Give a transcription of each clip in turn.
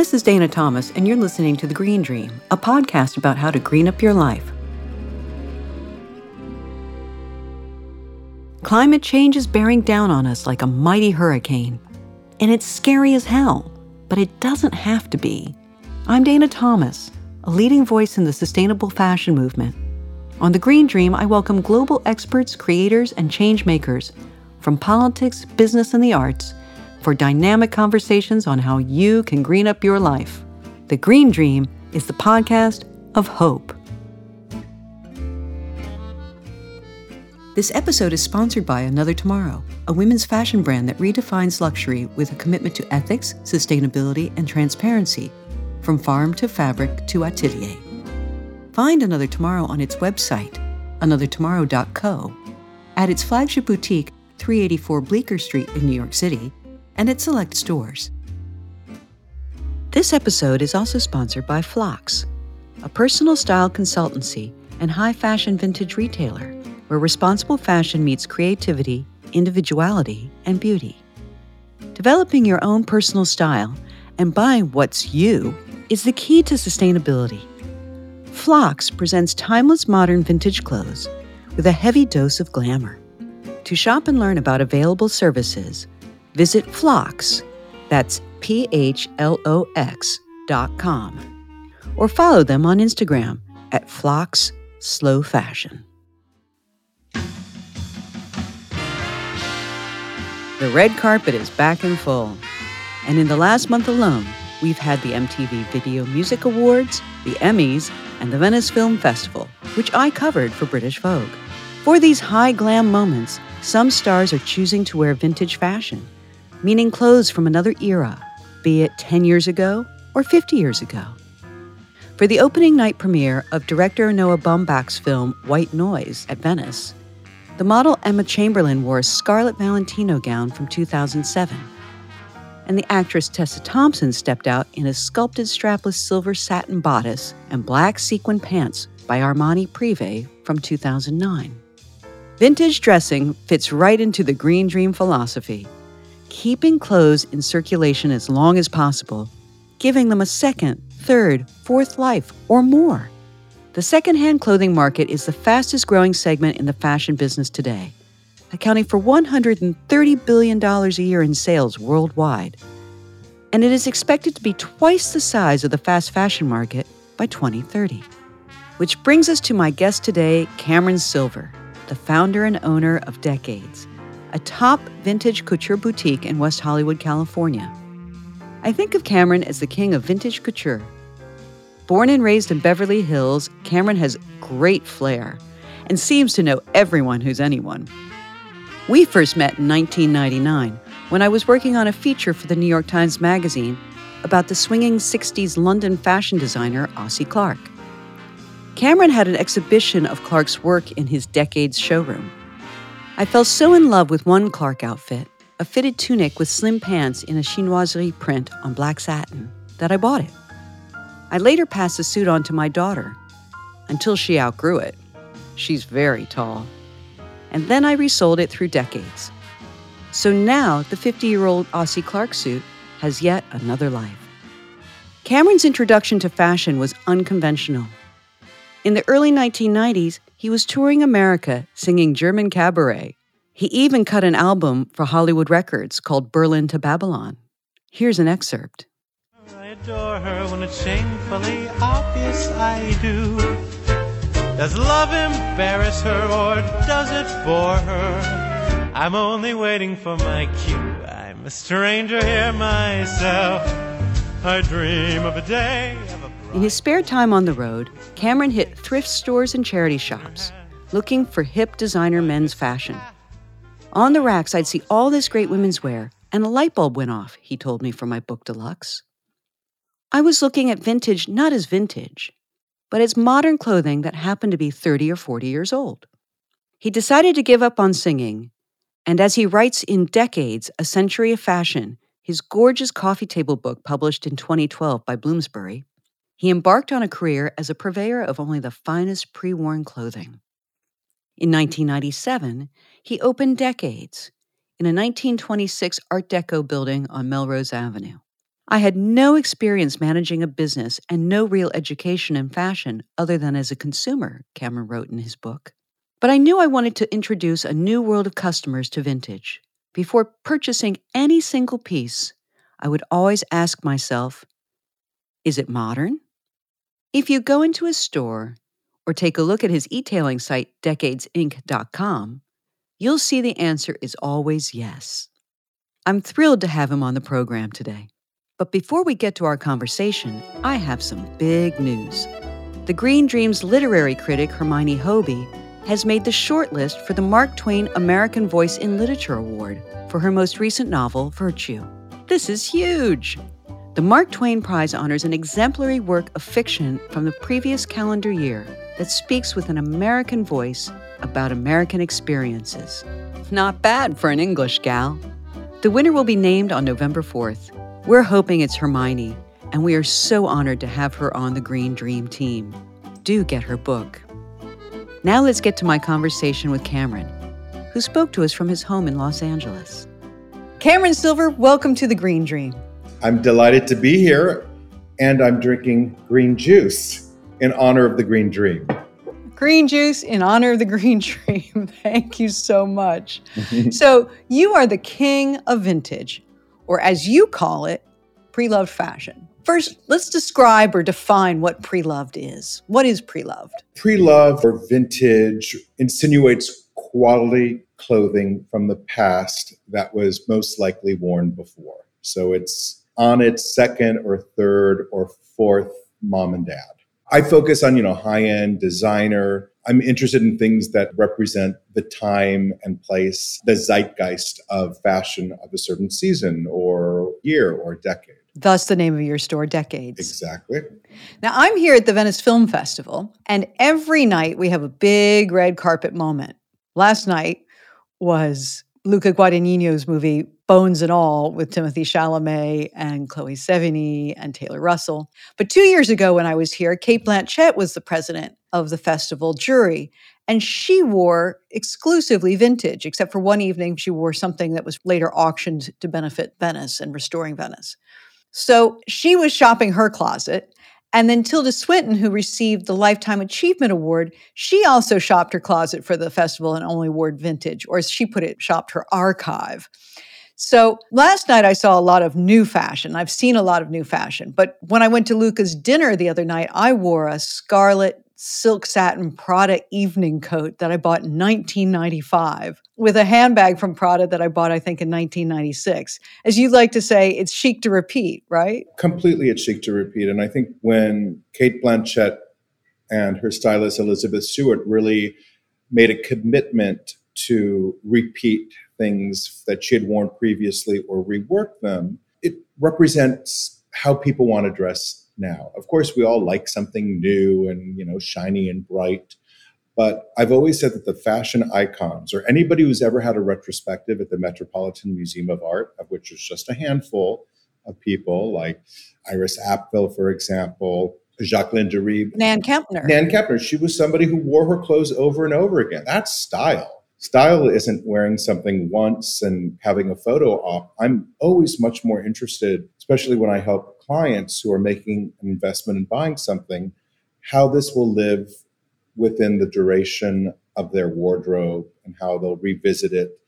This is Dana Thomas, and you're listening to The Green Dream, a podcast about how to green up your life. Climate change is bearing down on us like a mighty hurricane. And it's scary as hell, but it doesn't have to be. I'm Dana Thomas, a leading voice in the sustainable fashion movement. On The Green Dream, I welcome global experts, creators, and change makers from politics, business, and the arts for dynamic conversations on how you can green up your life. The Green Dream is the podcast of hope. This episode is sponsored by Another Tomorrow, a women's fashion brand that redefines luxury with a commitment to ethics, sustainability, and transparency, from farm to fabric to atelier. Find Another Tomorrow on its website, anothertomorrow.co, at its flagship boutique, 384 Bleecker Street in New York City, and at select stores. This episode is also sponsored by Phlox, a personal style consultancy and high fashion vintage retailer where responsible fashion meets creativity, individuality, and beauty. Developing your own personal style and buying what's you is the key to sustainability. Phlox presents timeless modern vintage clothes with a heavy dose of glamour. To shop and learn about available services, visit Phlox, that's P H L O X dot com, or follow them on Instagram at Phlox Slow Fashion. The red carpet is back in full. And in the last month alone, we've had the MTV Video Music Awards, the Emmys, and the Venice Film Festival, which I covered for British Vogue. For these high glam moments, some stars are choosing to wear vintage fashion, meaning clothes from another era, be it 10 years ago or 50 years ago. For the opening night premiere of director Noah Baumbach's film White Noise at Venice, the model Emma Chamberlain wore a scarlet Valentino gown from 2007. And the actress Tessa Thompson stepped out in a sculpted strapless silver satin bodice and black sequin pants by Armani Privé from 2009. Vintage dressing fits right into the Green Dream philosophy, keeping clothes in circulation as long as possible, giving them a second, third, fourth life, or more. The secondhand clothing market is the fastest growing segment in the fashion business today, accounting for $130 billion a year in sales worldwide. And it is expected to be twice the size of the fast fashion market by 2030. Which brings us to my guest today, Cameron Silver, the founder and owner of Decades, a top vintage couture boutique in West Hollywood, California. I think of Cameron as the king of vintage couture Born and raised in Beverly Hills, Cameron has great flair and seems to know everyone who's anyone. We first met in 1999 when I was working on a feature for the New York Times Magazine about the swinging 60s London fashion designer Ossie Clark. Cameron had an exhibition of Clark's work in his Decades showroom. I fell so in love with one Clark outfit, a fitted tunic with slim pants in a chinoiserie print on black satin, that I bought it. I later passed the suit on to my daughter until she outgrew it. She's very tall. And then I resold it through decades. So now the 50 year old Ossie Clark suit has yet another life. Cameron's introduction to fashion was unconventional. In the early 1990s, he was touring America singing German cabaret. He even cut an album for Hollywood Records called Berlin to Babylon. Here's an excerpt I adore her when it's shamefully obvious I do. Does love embarrass her or does it bore her? I'm only waiting for my cue. I'm a stranger here myself. I dream of a day. In his spare time on the road, Cameron hit thrift stores and charity shops, looking for hip designer men's fashion. On the racks, I'd see all this great women's wear, and a light bulb went off, he told me for my book deluxe. I was looking at vintage not as vintage, but as modern clothing that happened to be 30 or 40 years old. He decided to give up on singing, and as he writes in Decades, A Century of Fashion, his gorgeous coffee table book published in 2012 by Bloomsbury, he embarked on a career as a purveyor of only the finest pre worn clothing. In 1997, he opened Decades in a 1926 Art Deco building on Melrose Avenue. I had no experience managing a business and no real education in fashion other than as a consumer, Cameron wrote in his book. But I knew I wanted to introduce a new world of customers to vintage. Before purchasing any single piece, I would always ask myself, is it modern? If you go into a store or take a look at his e-tailing site, decadesinc.com, you'll see the answer is always yes. I'm thrilled to have him on the program today. But before we get to our conversation, I have some big news. The Green Dreams literary critic Hermione Hoby has made the shortlist for the Mark Twain American Voice in Literature Award for her most recent novel, Virtue. This is huge! The Mark Twain Prize honors an exemplary work of fiction from the previous calendar year that speaks with an American voice about American experiences. Not bad for an English gal. The winner will be named on November 4th. We're hoping it's Hermione, and we are so honored to have her on the Green Dream team. Do get her book. Now let's get to my conversation with Cameron, who spoke to us from his home in Los Angeles. Cameron Silver, welcome to the Green Dream. I'm delighted to be here, and I'm drinking green juice in honor of the Green Dream. Green juice in honor of the Green Dream. Thank you so much. so, you are the king of vintage or as you call it, pre loved fashion. First, let's describe or define what pre loved is. What is pre loved? Pre loved or vintage insinuates quality clothing from the past that was most likely worn before. So it's on its second or third or fourth mom and dad. I focus on, you know, high end designer, I'm interested in things that represent the time and place, the zeitgeist of fashion of a certain season or year or decade. Thus, the name of your store, Decades. Exactly. Now, I'm here at the Venice Film Festival, and every night we have a big red carpet moment. Last night was Luca Guadagnino's movie Bones and All with Timothée Chalamet and Chloe Sevigny and Taylor Russell. But two years ago, when I was here, Cate Blanchett was the president of the festival jury. And she wore exclusively vintage, except for one evening, she wore something that was later auctioned to benefit Venice and restoring Venice. So she was shopping her closet. And then Tilda Swinton, who received the Lifetime Achievement Award, she also shopped her closet for the festival and only wore vintage, or as she put it, shopped her archive. So last night I saw a lot of new fashion. I've seen a lot of new fashion. But when I went to Luca's dinner the other night, I wore a scarlet silk satin Prada evening coat that I bought in 1995 with a handbag from Prada that I bought, I think, in 1996. As you like to say, it's chic to repeat, right? Completely, it's chic to repeat. And I think when Cate Blanchett and her stylist Elizabeth Stewart really made a commitment to repeat things that she had worn previously or rework them, it represents how people want to dress now. Of course, we all like something new and you know shiny and bright. But I've always said that the fashion icons, or anybody who's ever had a retrospective at the Metropolitan Museum of Art, of which is just a handful of people, like Iris Apfel, for example, Jacqueline de Ribes, Nan Kempner. Nan Kempner. She was somebody who wore her clothes over and over again. That's style. Style isn't wearing something once and having a photo op. I'm always much more interested, especially when I help clients who are making an investment in buying something, how this will live within the duration of their wardrobe and how they'll revisit it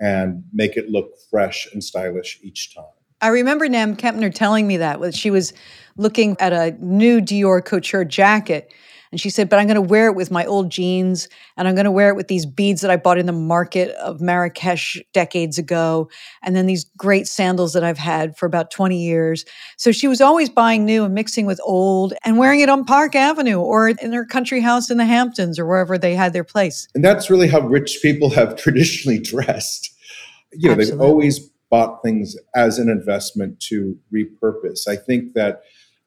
and make it look fresh and stylish each time. I remember Nan Kempner telling me that when she was looking at a new Dior couture jacket and she said, But I'm going to wear it with my old jeans and I'm going to wear it with these beads that I bought in the market of Marrakesh decades ago. And then these great sandals that I've had for about 20 years. So she was always buying new and mixing with old and wearing it on Park Avenue or in her country house in the Hamptons or wherever they had their place. And that's really how rich people have traditionally dressed. You know, Absolutely. they've always bought things as an investment to repurpose. I think that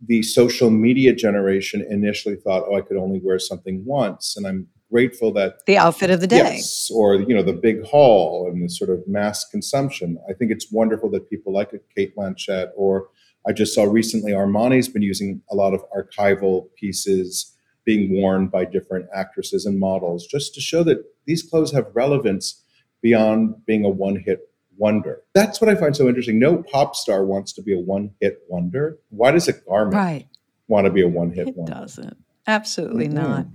the social media generation initially thought, oh, I could only wear something once. And I'm grateful that the outfit of the day. Yes, or you know, the big haul and the sort of mass consumption. I think it's wonderful that people like a Cate Blanchett or I just saw recently Armani's been using a lot of archival pieces being worn by different actresses and models just to show that these clothes have relevance beyond being a one hit wonder. That's what I find so interesting. No pop star wants to be a one hit wonder. Why does a garment Right. want to be a one hit It wonder? doesn't. Absolutely Mhm. not.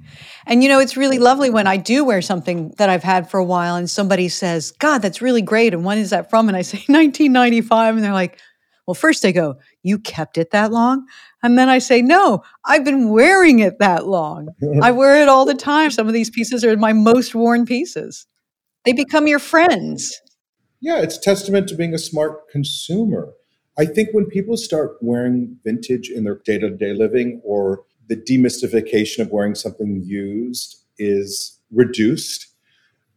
And you know, it's really lovely when I do wear something that I've had for a while and somebody says, God, that's really great. And when is that from? And I say 1995. And they're like, well, first they go, You kept it that long? And then I say, No, I've been wearing it that long. I wear it all the time. Some of these pieces are my most worn pieces. They become your friends. Yeah, it's testament to being a smart consumer. I think when people start wearing vintage in their day to day living or the demystification of wearing something used is reduced,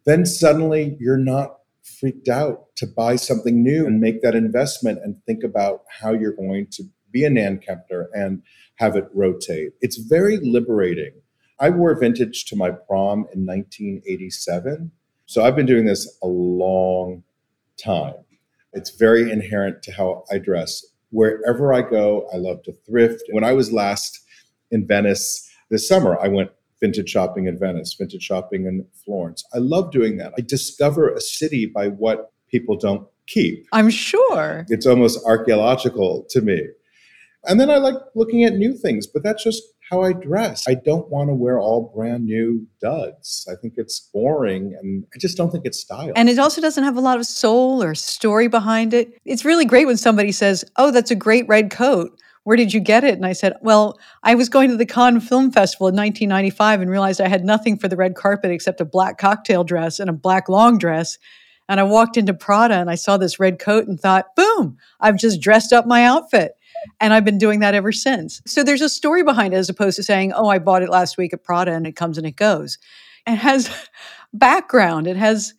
then suddenly you're not freaked out to buy something new and make that investment and think about how you're going to be a Nan Kempner and have it rotate. It's very liberating. I wore vintage to my prom in 1987. So I've been doing this a long time. It's very inherent to how I dress. Wherever I go, I love to thrift. When I was last in Venice this summer, I went vintage shopping in Venice, vintage shopping in Florence. I love doing that. I discover a city by what people don't keep. I'm sure. It's almost archaeological to me. And then I like looking at new things, but that's just how I dress. I don't want to wear all brand new duds. I think it's boring and I just don't think it's style. And it also doesn't have a lot of soul or story behind it. It's really great when somebody says, Oh, that's a great red coat. Where did you get it? And I said, Well, I was going to the Cannes Film Festival in 1995 and realized I had nothing for the red carpet except a black cocktail dress and a black long dress. And I walked into Prada and I saw this red coat and thought, Boom, I've just dressed up my outfit. And I've been doing that ever since. So there's a story behind it as opposed to saying, Oh, I bought it last week at Prada and it comes and it goes. It has background, it has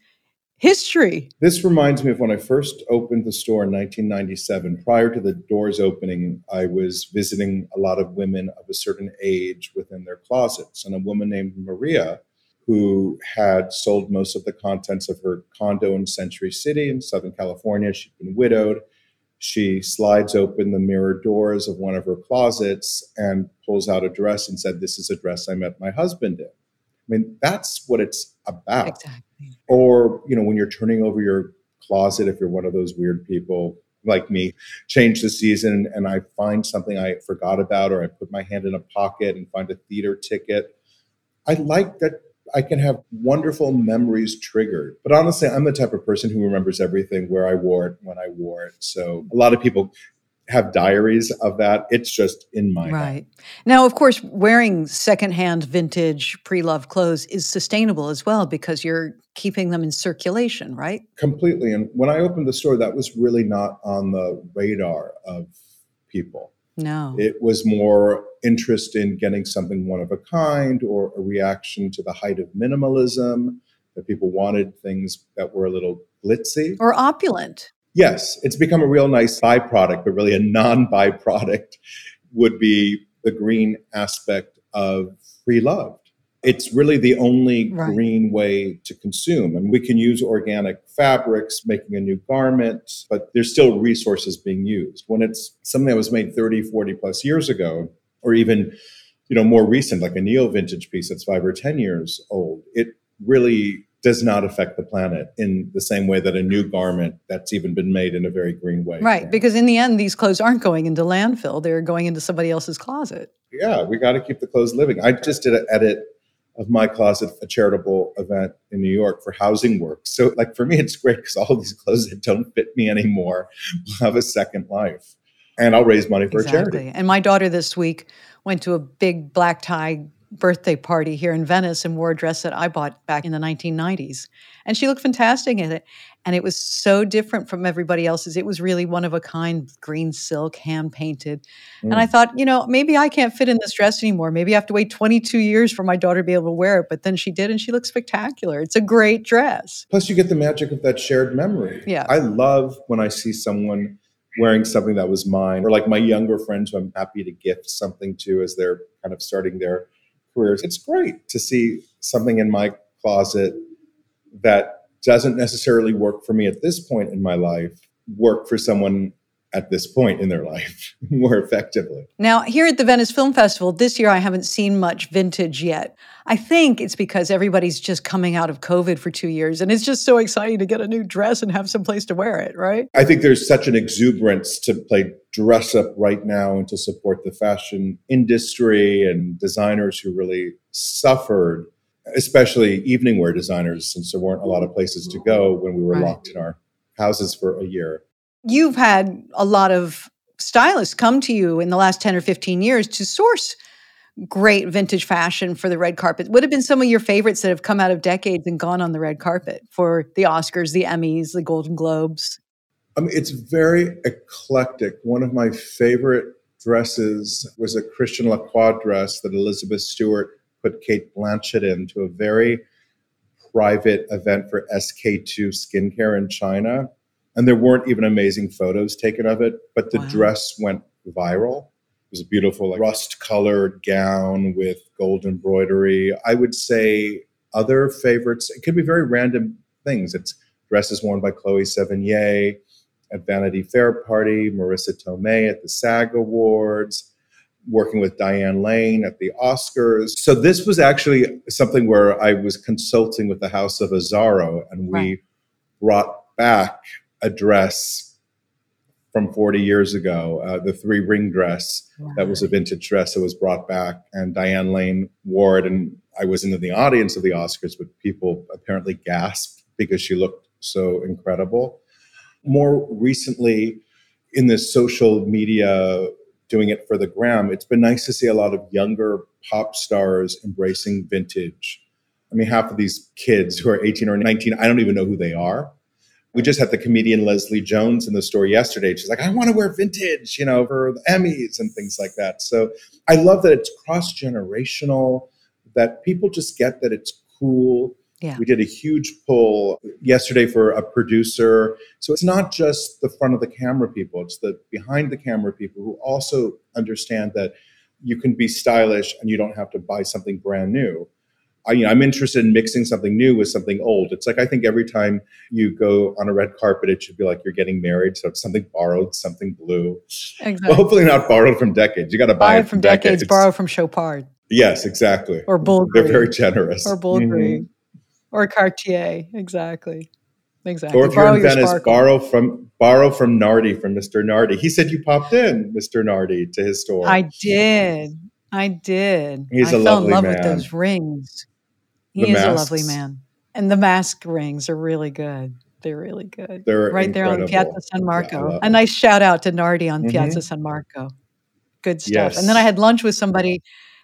history. This reminds me of when I first opened the store in 1997. Prior to the doors opening, I was visiting a lot of women of a certain age within their closets. And a woman named Maria, who had sold most of the contents of her condo in Century City in Southern California, she'd been widowed. She slides open the mirror doors of one of her closets and pulls out a dress and said, This is a dress I met my husband in. I mean, that's what it's about Exactly. or you know when you're turning over your closet if you're one of those weird people like me change the season and i find something i forgot about or i put my hand in a pocket and find a theater ticket i like that i can have wonderful memories triggered but honestly i'm the type of person who remembers everything where i wore it when i wore it so a lot of people have diaries of that it's just in my head. Right. Now, of course, wearing secondhand vintage pre loved clothes is sustainable as well because you're keeping them in circulation, right? completely and when i opened the store that was really not on the radar of people No. It was more interest in getting something one of a kind or a reaction to the height of minimalism, that people wanted things that were a little glitzy. or opulent. Yes, it's become a real nice byproduct, but really a non byproduct would be the green aspect of free love. It's really the only Right. green way to consume. And we can use organic fabrics, making a new garment, but there's still resources being used. When it's something that was made 30, 40 plus years ago, or even you know more recent, like a neo vintage piece that's five or 10 years old, it really does not affect the planet in the same way that a new garment that's even been made in a very green way. Right. Because in the end, these clothes aren't going into landfill, they're going into somebody else's closet. yeah, we got to keep the clothes living. I just did an edit of my closet, a charitable event in New York for Housing Works. So, like for me, it's great because all these clothes that don't fit me anymore will have a second life, and I'll raise money for a charity. Exactly. And my daughter this week went to a big black tie birthday party here in Venice and wore a dress that I bought back in the 1990s. And she looked fantastic in it. And it was so different from everybody else's. It was really one of a kind, green silk, hand painted. And I mm. thought, you know, maybe I can't fit in this dress anymore. Maybe I have to wait 22 years for my daughter to be able to wear it. But then she did, and she looked spectacular. It's a great dress. Plus, you get the magic of that shared memory. Yeah. I love when I see someone wearing something that was mine, or like my younger friends who I'm happy to gift something to as they're kind of starting their careers. It's great to see something in my closet that doesn't necessarily work for me at this point in my life work for someone at this point in their life more effectively. Now, here at the Venice Film Festival, this year I haven't seen much vintage yet. I think it's because everybody's just coming out of COVID for two years and it's just so exciting to get a new dress and have some place to wear it, right? I think there's such an exuberance to play dress up right now and to support the fashion industry and designers who really suffered, especially evening wear designers, since there weren't a lot of places to go when we were Right. locked in our houses for a year. You've had a lot of stylists come to you in the last 10 or 15 years to source great vintage fashion for the red carpet. What have been some of your favorites that have come out of decades and gone on the red carpet for the Oscars, the Emmys, the Golden Globes? I mean, it's very eclectic. One of my favorite dresses was a Christian Lacroix dress that Elizabeth Stewart put Cate Blanchett in to a very private event for SK2 skincare in China. And there weren't even amazing photos taken of it, but the Wow. dress went viral. It was a beautiful, like, rust colored gown with gold embroidery. I would say other favorites, it could be very random things. It's dresses worn by Chloe Sevigny at Vanity Fair Party, Marisa Tomei at the SAG Awards, working with Diane Lane at the Oscars. So this was actually something where I was consulting with the House of Azzaro, and we Right. brought back dress from 40 years ago, uh, the three ring dress that was a vintage dress that was brought back, and Diane Lane wore it. And I was in the audience of the Oscars, but people apparently gasped because she looked so incredible. More recently, in the social media, doing it for the gram, it's been nice to see a lot of younger pop stars embracing vintage. I mean, half of these kids who are 18 or 19, I don't even know who they are. We just had the comedian Leslie Jones in the store yesterday. She's like, I want to wear vintage, you know, for the Emmys and things like that. So I love that it's cross generational, that people just get that it's cool. Yeah. We did a huge pull yesterday for a producer. So it's not just the front of the camera people, it's the behind the camera people who also understand that you can be stylish and you don't have to buy something brand new. I, you know, I'm interested in mixing something new with something old. It's like I think every time you go on a red carpet, it should be like you're getting married. So it's something borrowed, something blue. Exactly. Well, hopefully not borrowed from decades. You got to buy it from decades, borrow from Chopard Yes, exactly. or Bulgari. They're very generous. or Bulgari Mhm. or Cartier. Exactly. Exactly. Or if you're in Venice, sparkle. borrow from borrow from Nardi, from Mr. Nardi. He said you popped in, Mr. Nardi, to his store. I did. I did. He's I a fell in lovely love with those rings. He is a lovely man. And the mask rings are really good. They're really good. They're right there on. Piazza San Marco. a nice shout out to Nardi on Mhm. Piazza San Marco. Good stuff. Yes. And then I had lunch with somebody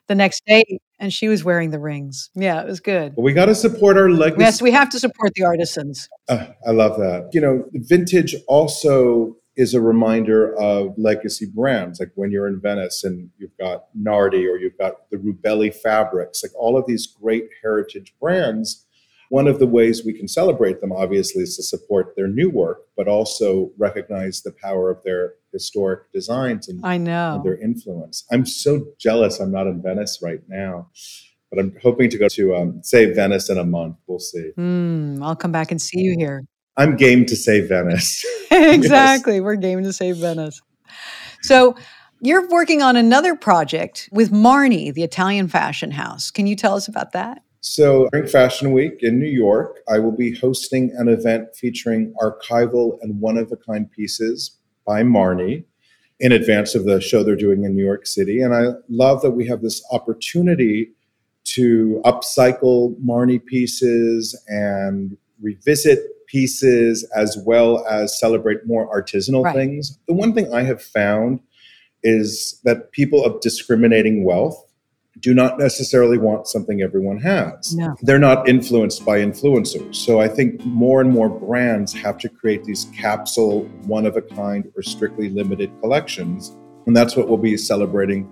the next day and she was wearing the rings. Yeah, it was good. But we got to support our legacy. Yes, we have to support the artisans. Uh, I love that. You know, vintage also is a reminder of legacy brands. Like when you're in Venice and you've got Nardi or you've got the Rubelli fabrics, like all of these great heritage brands. One of the ways we can celebrate them, obviously, is to support their new work, but also recognize the power of their historic designs and, I and know. their influence. I'm so jealous I'm not in Venice right now, but I'm hoping to go to, um, say, Venice in a month. We'll see. Hmm, I'll come back and see you here. I'm game to save Venice. exactly. We're game to save Venice. So you're working on another project with Marni, the Italian fashion house. Can you tell us about that? So, during Fashion Week in New York, I will be hosting an event featuring archival and one of a kind pieces by Marni in advance of the show they're doing in New York City. And I love that we have this opportunity to upcycle Marni pieces and revisit pieces as well as celebrate more artisanal Right. things. The one thing I have found is that people of discriminating wealth do not necessarily want something everyone has. No. They're not influenced by influencers. So I think more and more brands have to create these capsule, one of a kind, or strictly limited collections. And that's what we'll be celebrating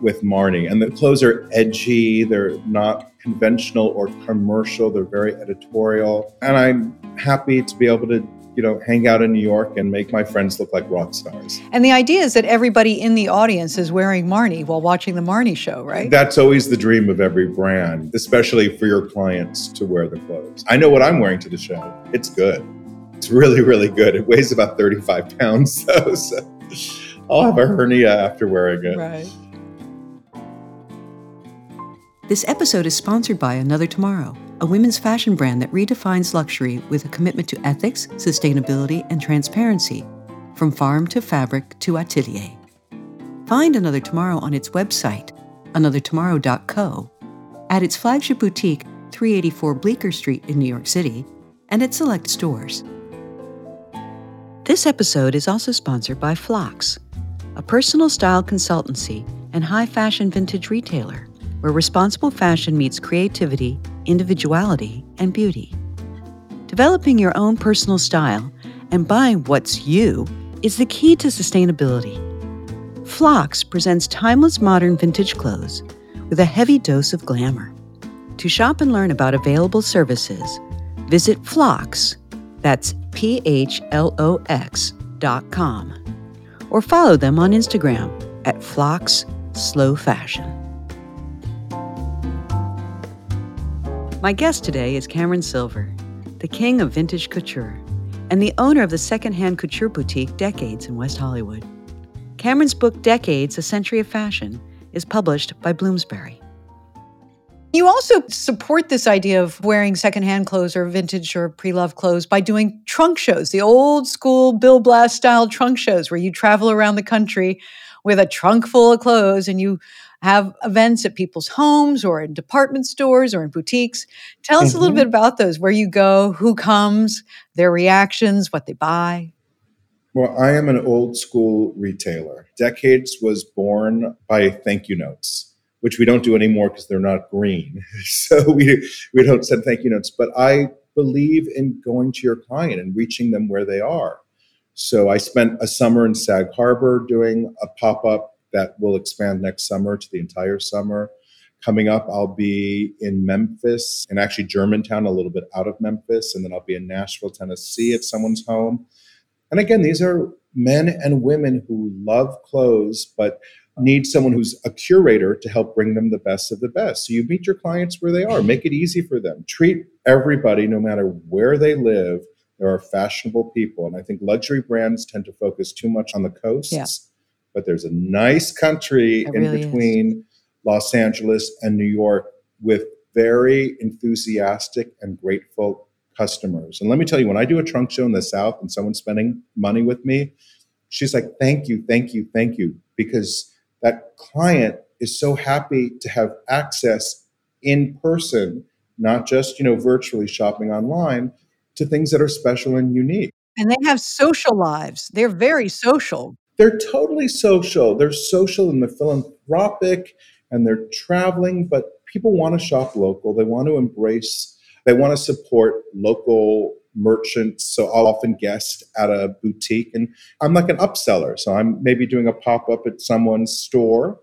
with Marni. And the clothes are edgy, they're not conventional or commercial, they're very editorial. And I'm happy to be able to, you know, hang out in New York and make my friends look like rock stars. And the idea is that everybody in the audience is wearing Marni while watching the Marni show, right? That's always the dream of every brand, especially for your clients to wear the clothes. I know what I'm wearing to the show. It's good. It's really, really good. It weighs about 35 pounds, though. So I'll have a hernia after wearing it. Right. This episode is sponsored by Another Tomorrow, a women's fashion brand that redefines luxury with a commitment to ethics, sustainability, and transparency, from farm to fabric to atelier. Find Another Tomorrow on its website, anothertomorrow.co, at its flagship boutique, 384 Bleecker Street in New York City, and at select stores. This episode is also sponsored by Phlox, a personal style consultancy and high fashion vintage retailer where responsible fashion meets creativity, individuality, and beauty. Developing your own personal style and buying what's you is the key to sustainability. Phlox presents timeless modern vintage clothes with a heavy dose of glamour. To shop and learn about available services, visit Phlox, that's P H L O X dot com, or follow them on Instagram at Phlox Slow Fashion. My guest today is Cameron Silver, the king of vintage couture and the owner of the secondhand couture boutique Decades in West Hollywood. Cameron's book Decades: A Century of Fashion is published by Bloomsbury. You also support this idea of wearing secondhand clothes or vintage or pre loved clothes by doing trunk shows, the old school Bill Blass style trunk shows where you travel around the country with a trunk full of clothes and you have events at people's homes or in department stores or in boutiques. Tell us mm-hmm. a little mm-hmm. bit about those, where you go, who comes, their reactions, what they buy. Well, I am an old school retailer. Decades was born by thank you notes, which we don't do anymore because they're not green. so we, we don't send thank you notes. But I believe in going to your client and reaching them where they are. So I spent a summer in Sag Harbor doing a pop up that will expand next summer to the entire summer. Coming up, I'll be in Memphis and actually Germantown, a little bit out of Memphis, and then I'll be in Nashville, Tennessee at someone's home. And again, these are men and women who love clothes, but need someone who's a curator to help bring them the best of the best. So you meet your clients where they are, make it easy for them. Treat everybody, no matter where they live. There are fashionable people. And I think luxury brands tend to focus too much on the coasts. Yeah but there's a nice country it in really between is. Los Angeles and New York with very enthusiastic and grateful customers. And let me tell you, when I do a trunk show in the South and someone's spending money with me, she's like, thank you, thank you, thank you, because that client is so happy to have access in person, not just, you know, virtually shopping online to things that are special and unique. And they have social lives. They're very social they're totally social. They're social and they're philanthropic and they're traveling, but people want to shop local. They want to embrace, they want to support local merchants. So I'll often guest at a boutique and I'm like an upseller. So I'm maybe doing a pop up at someone's store,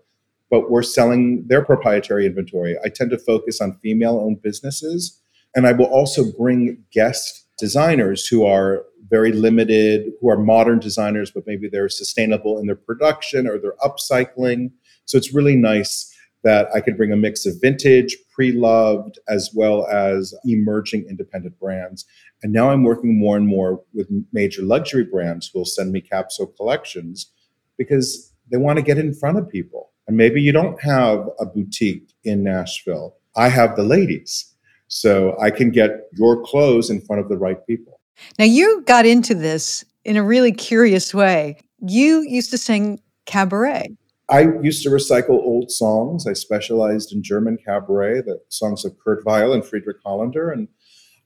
but we're selling their proprietary inventory. I tend to focus on female owned businesses. And I will also bring guest designers who are very limited, who are modern designers, but maybe they're sustainable in their production or they're upcycling. So it's really nice that I could bring a mix of vintage, pre loved, as well as emerging independent brands. And now I'm working more and more with major luxury brands who will send me capsule collections because they want to get in front of people. And maybe you don't have a boutique in Nashville. I have the ladies. So I can get your clothes in front of the right people. Now, you got into this in a really curious way. You used to sing cabaret. I used to recycle old songs. I specialized in German cabaret, the songs of Kurt Weill and Friedrich Hollaender, and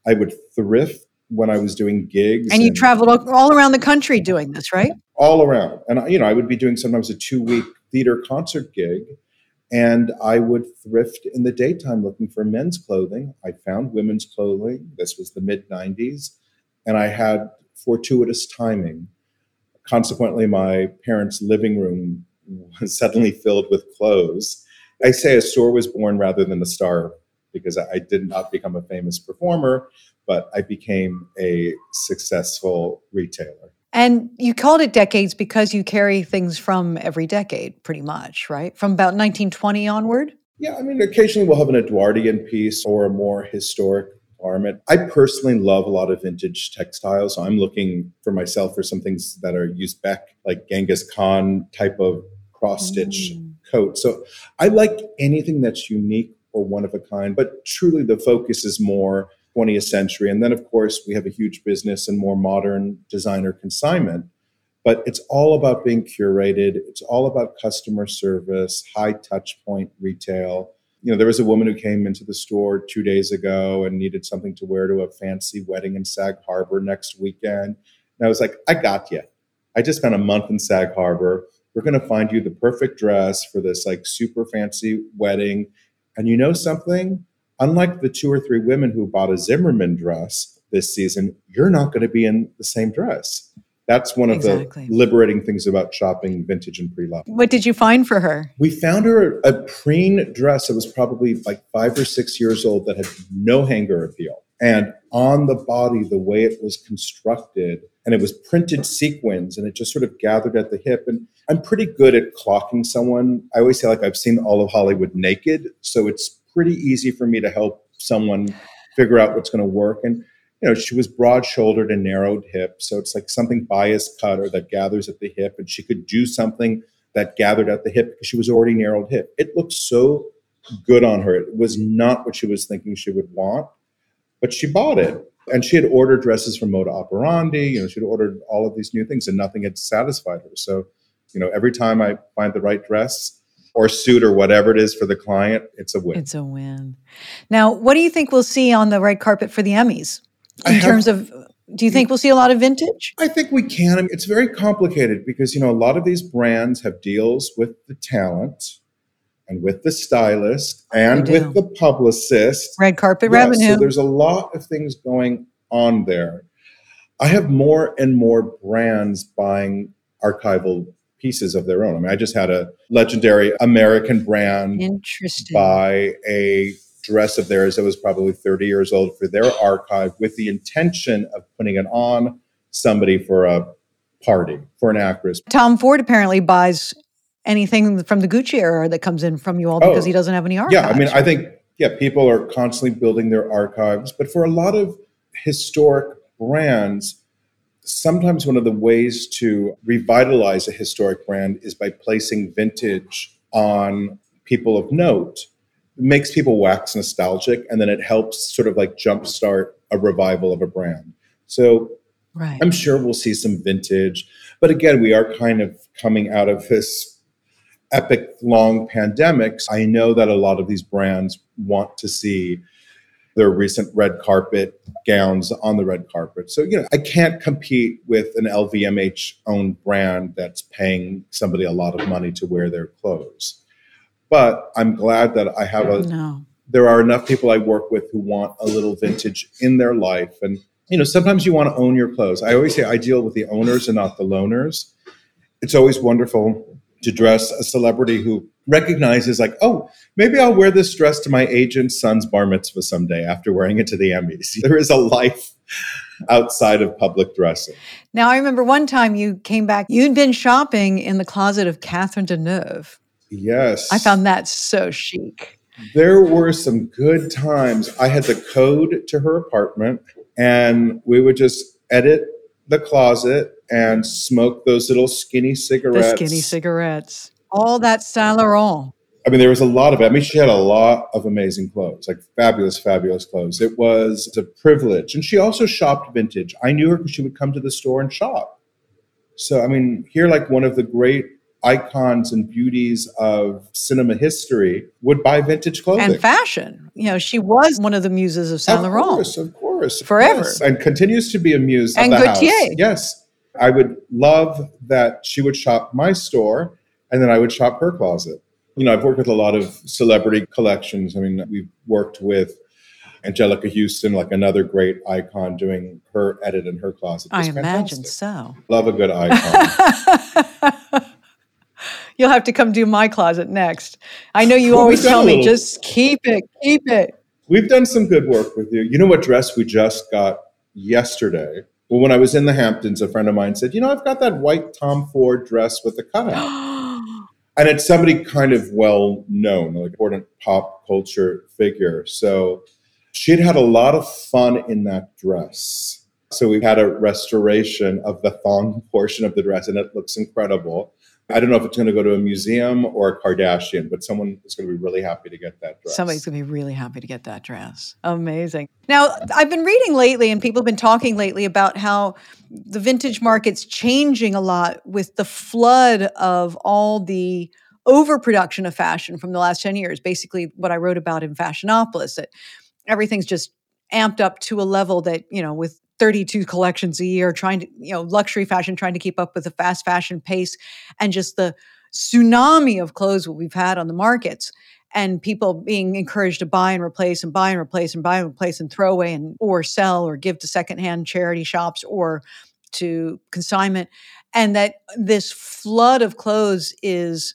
I would thrift when I was doing gigs. And you and, traveled all around the country doing this, right? All around, and you know, I would be doing sometimes a two-week theater concert gig, and I would thrift in the daytime looking for men's clothing. I found women's clothing. This was the mid '90s and I had fortuitous timing. Consequently, my parents' living room was suddenly filled with clothes. I say a store was born rather than a star because I did not become a famous performer, but I became a successful retailer. And you called it decades because you carry things from every decade, pretty much, right? From about 1920 onward? Yeah, I mean, occasionally we'll have an Edwardian piece or a more historic I personally love a lot of vintage textiles. So I'm looking for myself for some things that are Uzbek, like Genghis Khan type of cross stitch mm. coat. So I like anything that's unique or one of a kind, but truly the focus is more 20th century. And then, of course, we have a huge business and more modern designer consignment. But it's all about being curated. It's all about customer service, high touch point retail. You know, there was a woman who came into the store two days ago and needed something to wear to a fancy wedding in Sag Harbor next weekend. And I was like, I got you. I just spent a month in Sag Harbor. We're going to find you the perfect dress for this like super fancy wedding. And you know something? Unlike the two or three women who bought a Zimmermann dress this season, you're not going to be in the same dress. That's one of exactly. the liberating things about shopping vintage and pre-loved. What did you find for her? We found her a preen dress that was probably like five or six years old that had no hanger appeal. And on the body, the way it was constructed, and it was printed sequins, and it just sort of gathered at the hip. And I'm pretty good at clocking someone. I always say, like, I've seen all of Hollywood naked. So it's pretty easy for me to help someone figure out what's going to work. And you know, she was broad shouldered and narrowed hip, so it's like something bias cut or that gathers at the hip, and she could do something that gathered at the hip because she was already narrowed hip. It looked so good on her. It was not what she was thinking she would want, but she bought it. And she had ordered dresses from Moda Operandi. You know, she'd ordered all of these new things, and nothing had satisfied her. So, you know, every time I find the right dress, or suit or whatever it is for the client, it's a win. It's a win. Now, what do you think we'll see on the red carpet for the Emmys in have, terms of? Do you think we'll see a lot of vintage? I think we can. I mean, it's very complicated because you know a lot of these brands have deals with the talent and with the stylist oh, and with the publicist. Red carpet yeah, revenue. So there's a lot of things going on there. I have more and more brands buying archival pieces of their own. I mean, I just had a legendary American brand buy a dress of theirs that was probably 30 years old for their archive with the intention of putting it on somebody for a party, for an actress. Tom Ford apparently buys anything from the Gucci era that comes in from you all because oh, he doesn't have any archives. Yeah, I mean, I think, yeah, people are constantly building their archives, but for a lot of historic brands, sometimes one of the ways to revitalize a historic brand is by placing vintage on people of note. Makes people wax nostalgic, and then it helps sort of like jumpstart a revival of a brand. So right. I'm sure we'll see some vintage, but again, we are kind of coming out of this epic long pandemics. I know that a lot of these brands want to see their recent red carpet gowns on the red carpet. So, you know, I can't compete with an LVMH owned brand that's paying somebody a lot of money to wear their clothes. But I'm glad that I have a no. there are enough people I work with who want a little vintage in their life and you know, sometimes you want to own your clothes. I always say I deal with the owners and not the loaners. It's always wonderful to dress a celebrity who recognizes like, oh, maybe I'll wear this dress to my agent's son's bar mitzvah someday after wearing it to the Emmys. There is a life outside of public dressing. Now, I remember one time you came back, you'd been shopping in the closet of Catherine Deneuve. Yes. I found that so chic. There were some good times. I had the code to her apartment, and we would just edit the closet and smoke those little skinny cigarettes. The skinny cigarettes. All that Saint Laurent. I mean, there was a lot of it. I mean, she had a lot of amazing clothes, like fabulous, fabulous clothes. It was a privilege. And she also shopped vintage. I knew her because she would come to the store and shop. So, I mean, here, like one of the great icons and beauties of cinema history would buy vintage clothing and fashion. You know, she was one of the muses of Saint Laurent. Of course, of course, forever, yes. and continues to be a muse. And Gaultier, house. yes. I would love that she would shop my store, and then I would shop her closet. You know, I've worked with a lot of celebrity collections. I mean, we've worked with Anjelica Huston, like another great icon, doing her edit in her closet. I imagine so. Love a good icon. You'll have to come do my closet next. I know you well, always tell me, just keep it, keep it. We've done some good work with you. You know what dress we just got yesterday? Well, when I was in the Hamptons, a friend of mine said, You know, I've got that white Tom Ford dress with the cutout. and it's somebody kind of well known, like important pop culture figure. So She'd had a lot of fun in that dress. So we've had a restoration of the thong portion of the dress, and it looks incredible. I don't know if it's going to go to a museum or a Kardashian, but someone is going to be really happy to get that dress. Somebody's going to be really happy to get that dress. Amazing. Now, I've been reading lately, and people have been talking lately about how the vintage market's changing a lot with the flood of all the overproduction of fashion from the last 10 years. Basically, what I wrote about in Fashionopolis, that everything's just amped up to a level that, you know, with 32 collections a year, trying to, you know, luxury fashion, trying to keep up with the fast fashion pace and just the tsunami of clothes we've had on the markets and people being encouraged to buy and replace and buy and replace and buy and replace and throw away and or sell or give to secondhand charity shops or to consignment. And that this flood of clothes is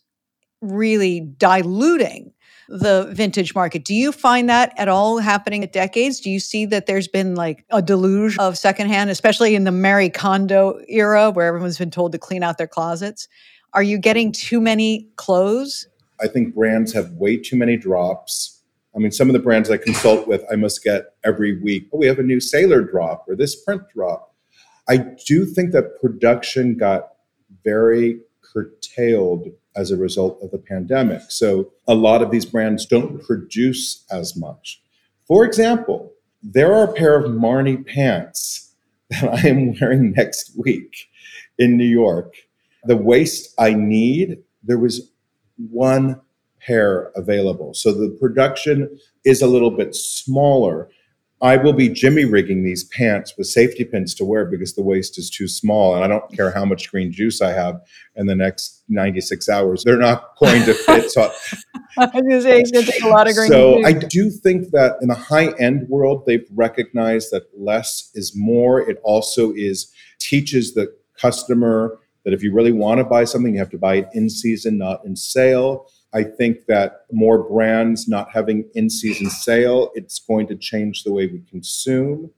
really diluting the vintage market. Do you find that at all happening at decades? Do you see that there's been like a deluge of secondhand, especially in the Marie Kondo era where everyone's been told to clean out their closets? Are you getting too many clothes? I think brands have way too many drops. I mean, some of the brands I consult with, I must get every week, oh, we have a new sailor drop or this print drop. I do think that production got very curtailed as a result of the pandemic. So a lot of these brands don't produce as much. For example, there are a pair of Marni pants that I am wearing next week in New York. The waist I need, there was one pair available. So the production is a little bit smaller. I will be jimmy rigging these pants with safety pins to wear because the waist is too small. And I don't care how much green juice I have in the next 96 hours. They're not going to fit. So, I was going to say, it's going to take a lot of green so juice. I do think that in the high end world, they've recognized that less is more. It also is teaches the customer that if you really want to buy something, you have to buy it in season, not in sale. I think that more brands not having in season sale, it's going to change the way we consume.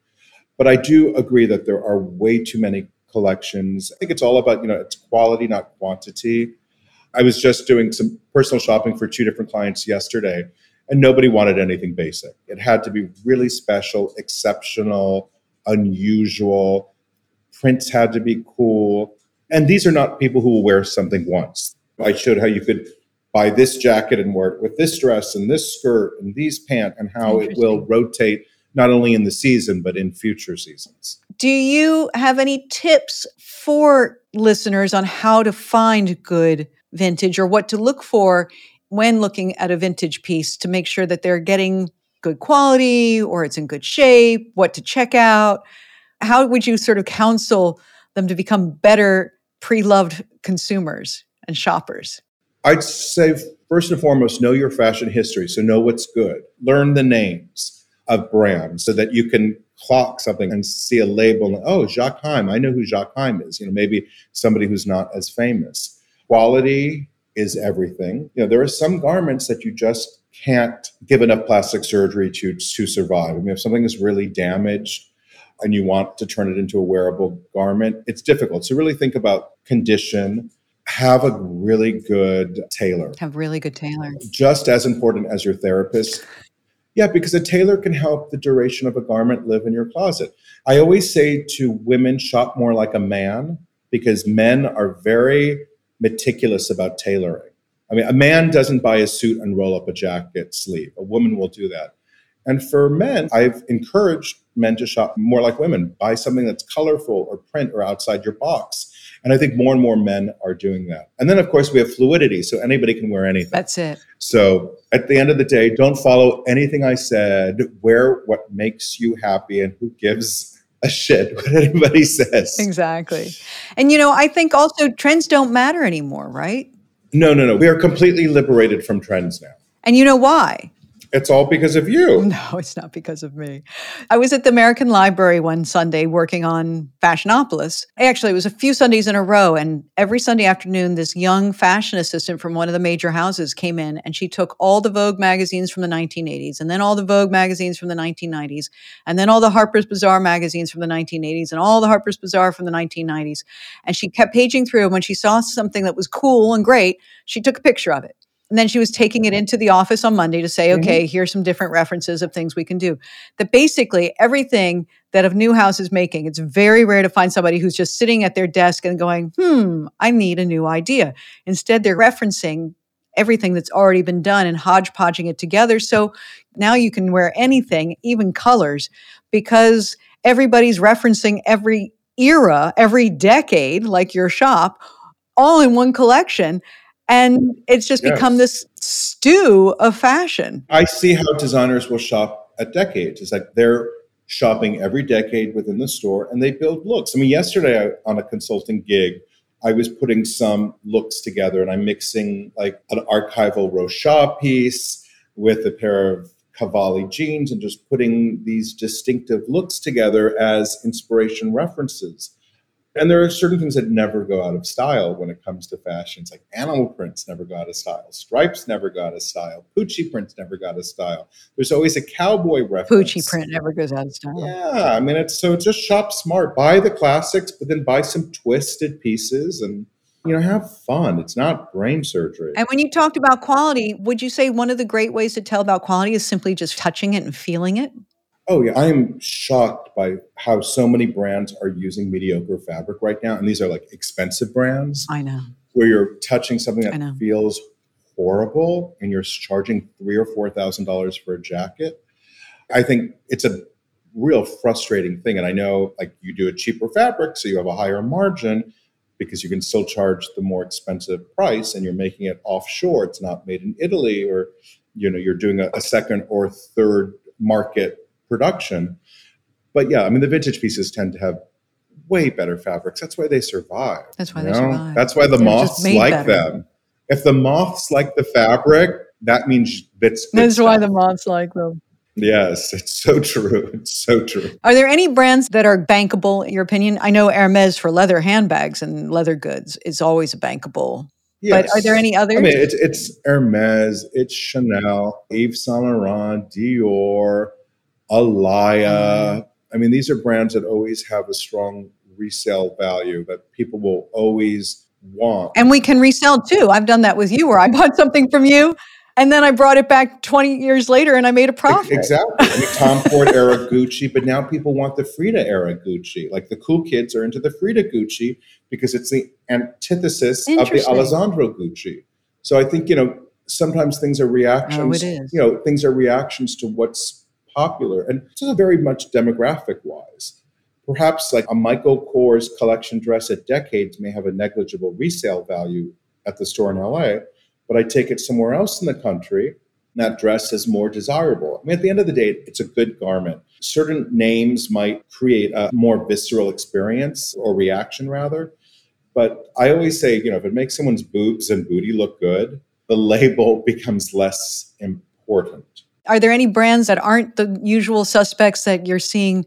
But I do agree that there are way too many collections. I think it's all about, you know, it's quality, not quantity. I was just doing some personal shopping for two different clients yesterday, and nobody wanted anything basic. It had to be really special, exceptional, unusual. Prints had to be cool. And these are not people who will wear something once. I showed how you could buy this jacket and wear it with this dress and this skirt and these pants and how it will rotate not only in the season but in future seasons. Do you have any tips for listeners on how to find good vintage or what to look for when looking at a vintage piece to make sure that they're getting good quality or it's in good shape, what to check out? How would you sort of counsel them to become better pre-loved consumers and shoppers? I'd say first and foremost, know your fashion history. So know what's good. Learn the names of brands so that you can clock something and see a label. And, oh, Jacques Heim. I know who Jacques Heim is. You know, maybe somebody who's not as famous. Quality is everything. You know, there are some garments that you just can't give enough plastic surgery to to survive. I mean, if something is really damaged and you want to turn it into a wearable garment, it's difficult. So really think about condition, have a really good tailor. Have really good tailor. Just as important as your therapist. Yeah, because a tailor can help the duration of a garment live in your closet. I always say to women, shop more like a man because men are very meticulous about tailoring. I mean, a man doesn't buy a suit and roll up a jacket sleeve. A woman will do that. And for men, I've encouraged men to shop more like women. Buy something that's colorful or print or outside your box. And I think more and more men are doing that. And then, of course, we have fluidity, so anybody can wear anything. That's it. So at the end of the day, don't follow anything I said. Wear what makes you happy, and who gives a shit what anybody says. Exactly. And, you know, I think also trends don't matter anymore, right? No, no, no. We are completely liberated from trends now. And you know why? It's all because of you. No, it's not because of me. I was at the American Library one Sunday working on Fashionopolis. Actually, it was a few Sundays in a row. And every Sunday afternoon, this young fashion assistant from one of the major houses came in and she took all the Vogue magazines from the 1980s, and then all the Vogue magazines from the 1990s, and then all the Harper's Bazaar magazines from the 1980s, and all the Harper's Bazaar from the 1990s. And she kept paging through. And when she saw something that was cool and great, she took a picture of it And then she was taking it into the office on Monday to say, Mhm. okay, here's some different references of things we can do. That basically everything that a new house is making, it's very rare to find somebody who's just sitting at their desk and going, hmm, I need a new idea. Instead, they're referencing everything that's already been done and hodgepodging it together. So now you can wear anything, even colors, because everybody's referencing every era, every decade, like your shop, all in one collection. And it's just become this stew of fashion. I see how designers will shop at decades. It's like they're shopping every decade within the store and they build looks. I mean, yesterday I, on a consulting gig, I was putting some looks together and I'm mixing like an archival Rochas piece with a pair of Cavalli jeans and just putting these distinctive looks together as inspiration references. And there are certain things that never go out of style when it comes to fashion. It's like animal prints never go out of style, stripes never go out of style, Pucci prints never go out of style. There's always a cowboy reference. Pucci print never goes out of style. Yeah, I mean, it's so just shop smart, buy the classics, but then buy some twisted pieces and you know have fun. It's not brain surgery. And when you talked about quality, would you say one of the great ways to tell about quality is simply just touching it and feeling it? Oh yeah, I am shocked by how so many brands are using mediocre fabric right now, and these are like expensive brands I know. where you're touching something that feels horrible, and you're charging three or four thousand dollars for a jacket. I think it's a real frustrating thing, and I know like you do a cheaper fabric, so you have a higher margin because you can still charge the more expensive price, and you're making it offshore. It's not made in Italy, or you know you're doing a, a second or third market production. But yeah, I mean the vintage pieces tend to have way better fabrics. That's why they survive. That's why they know? survive. That's why the They're moths like better. them. If the moths like the fabric, that means it's good That's why stuff. the moths like them. Yes, it's so true. It's so true. Are there any brands that are bankable, in your opinion? I know Hermes for leather handbags and leather goods is always a bankable. But are there any others? I mean, it's it's Hermes, it's Chanel, Yves Saint Laurent, Dior, Alaïa. Mm. I mean, these are brands that always have a strong resale value that people will always want. and we can resell too. I've done that with you where I bought something from you and then I brought it back 20 years later and I made a profit. Exactly. I mean, Tom Ford era Gucci, but now people want the Frida era Gucci. Like the cool kids are into the Frida Gucci because it's the antithesis of the Alessandro Gucci. So I think, you know, sometimes things are reactions. Oh, it is. You know, things are reactions to what's popular. And this is very much demographic wise. Perhaps like a Michael Kors collection dress at Decades may have a negligible resale value at the store in LA, but I take it somewhere else in the country that dress is more desirable. I mean, at the end of the day, it's a good garment. Certain names might create a more visceral experience or reaction, rather. But I always say, you know, if it makes someone's boobs and booty look good, the label becomes less important. Are there any brands that aren't the usual suspects that you're seeing?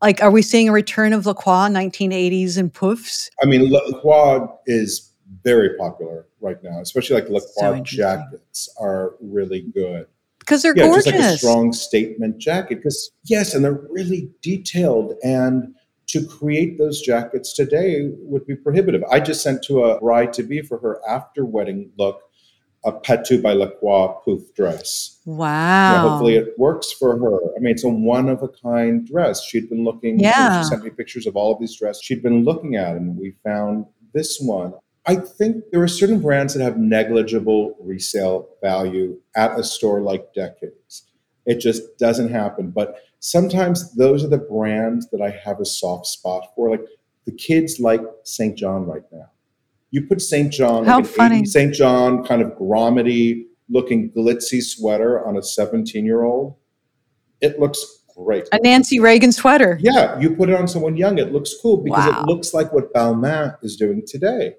Like, are we seeing a return of Lacroix 1980s and poofs? I mean, La Croix is very popular right now, especially like La So jackets are really good. Because they're yeah, gorgeous. just like a strong statement jacket. Because yes, and they're really detailed. And to create those jackets today would be prohibitive. I just sent to a bride to be for her after wedding look a Patou by Lacroix poof dress. You know, wow. hopefully it works for her. I mean, it's a one of a kind dress. She'd been looking. Yeah. She sent me pictures of all of these dresses she'd been looking at, and we found this one. I think there are certain brands that have negligible resale value at a store like Decades. It just doesn't happen. But sometimes those are the brands that I have a soft spot for. Like the kids like St. John right now. You put St. John, How like. St. John kind of grommety looking glitzy sweater on a 17 year old, it looks great. a Nancy Reagan sweater. Yeah, you put it on someone young, it looks cool because Wow. it looks like what Balmain is doing today.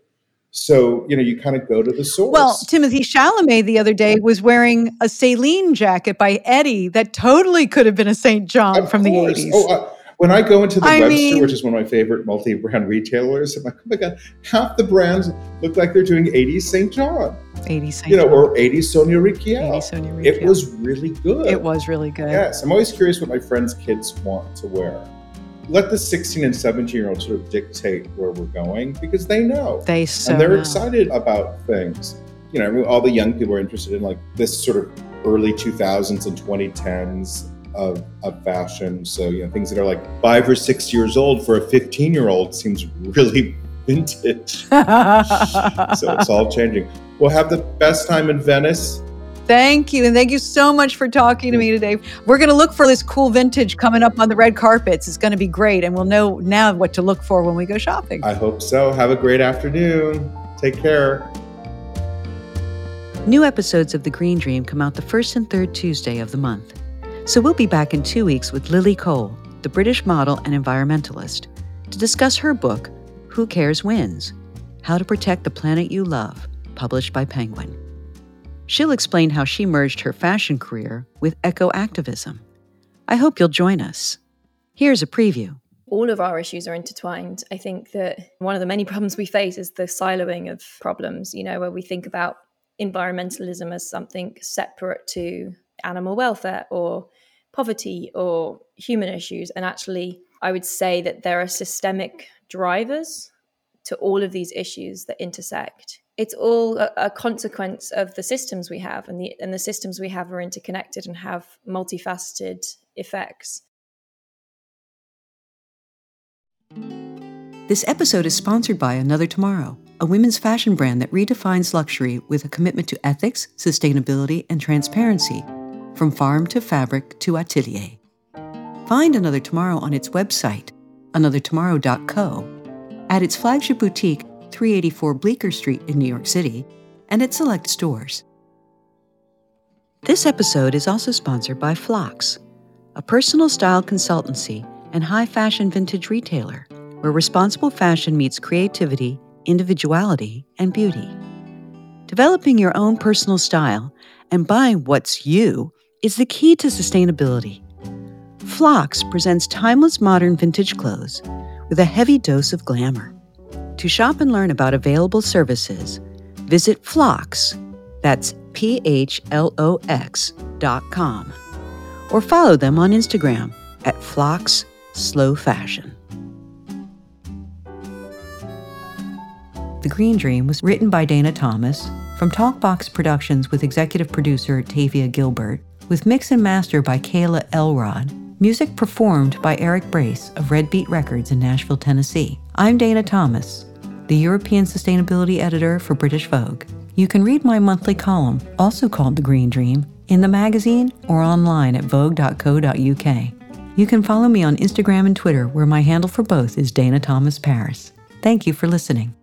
So, you know, you kind of go to the source. Well, Timothée Chalamet the other day was wearing a Celine jacket by Hedi that totally could have been a St. John Of from the 80s. Oh, uh, when I go into the I Webster, mean- which is one of my favorite multi-brand retailers, I'm like, oh my god, half the brands look like they're doing 80s St. John, 80s St. you know, John. or 80s Sonia Rykiel. 80s Sonia It was really good. It was really good. Yes, I'm always curious what my friends' kids want to wear. Let the 16 and 17 year olds sort of dictate where we're going because they know They so and they're know. excited about things. you know, all the young people are interested in like this sort of early 2000s and 2010s of, of fashion. So, you know, things that are like five or six years old for a 15 year old seems really vintage. so it's all changing. We'll have the best time in Venice. Thank you. And thank you so much for talking to me today. We're going to look for this cool vintage coming up on the red carpets. It's going to be great. And we'll know now what to look for when we go shopping. I hope so. Have a great afternoon. Take care. New episodes of The Green Dream come out the first and third Tuesday of the month. So we'll be back in two weeks with Lily Cole, the British model and environmentalist, to discuss her book, Who Cares Wins How to Protect the Planet You Love, published by Penguin. She'll explain how she merged her fashion career with eco activism. I hope you'll join us. Here's a preview. All of our issues are intertwined. I think that one of the many problems we face is the siloing of problems, you know, where we think about environmentalism as something separate to animal welfare or poverty or human issues. And actually, I would say that there are systemic drivers to all of these issues that intersect it's all a, a, consequence of the systems we have, and the and the systems we have are interconnected and have multifaceted effects. This episode is sponsored by Another Tomorrow, a women's fashion brand that redefines luxury with a commitment to ethics, sustainability, and transparency, from farm to fabric to atelier. Find Another Tomorrow on its website, anothertomorrow.co, at its flagship boutique 384 Bleecker Street in New York City, and at select stores. This episode is also sponsored by Phlox, a personal style consultancy and high fashion vintage retailer where responsible fashion meets creativity, individuality, and beauty. Developing your own personal style and buying what's you is the key to sustainability. Phlox presents timeless modern vintage clothes with a heavy dose of glamour. To shop and learn about available services, visit Phlox, that's P H L O X dot com, or follow them on Instagram at Phlox Slow Fashion. The Green Dream was written by Dana Thomas from Talkbox Productions with executive producer Tavia Gilbert, with mix and master by Kayla Elrod, music performed by Eric Brace of Red Beet Records in Nashville, Tennessee. I'm Dana Thomas the European Sustainability Editor for British Vogue. You can read my monthly column, also called The Green Dream, in the magazine or online at vogue.co.uk. You can follow me on Instagram and Twitter, where my handle for both is Dana Thomas Paris. Thank you for listening.